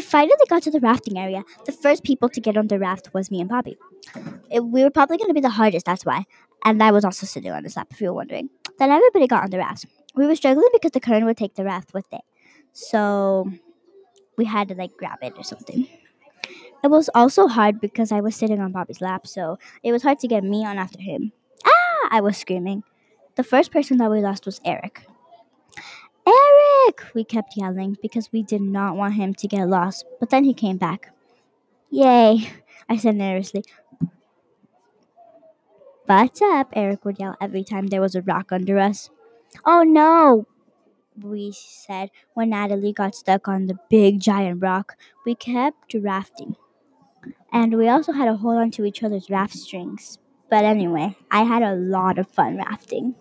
finally got to the rafting area. The first people to get on the raft was me and Bobby. It, we were probably going to be the hardest, that's why. And I was also sitting on his lap, if you were wondering. Then everybody got on the raft. We were struggling because the current would take the raft with it. So we had to like grab it or something. It was also hard because I was sitting on Bobby's lap, so it was hard to get me on after him. Ah! I was screaming. The first person that we lost was Eric. Eric! We kept yelling because we did not want him to get lost, but then he came back. Yay! I said nervously. What's up? Eric would yell every time there was a rock under us. Oh no! We said when Natalie got stuck on the big giant rock. We kept rafting. And we also had to hold on to each other's raft strings. But anyway, I had a lot of fun rafting.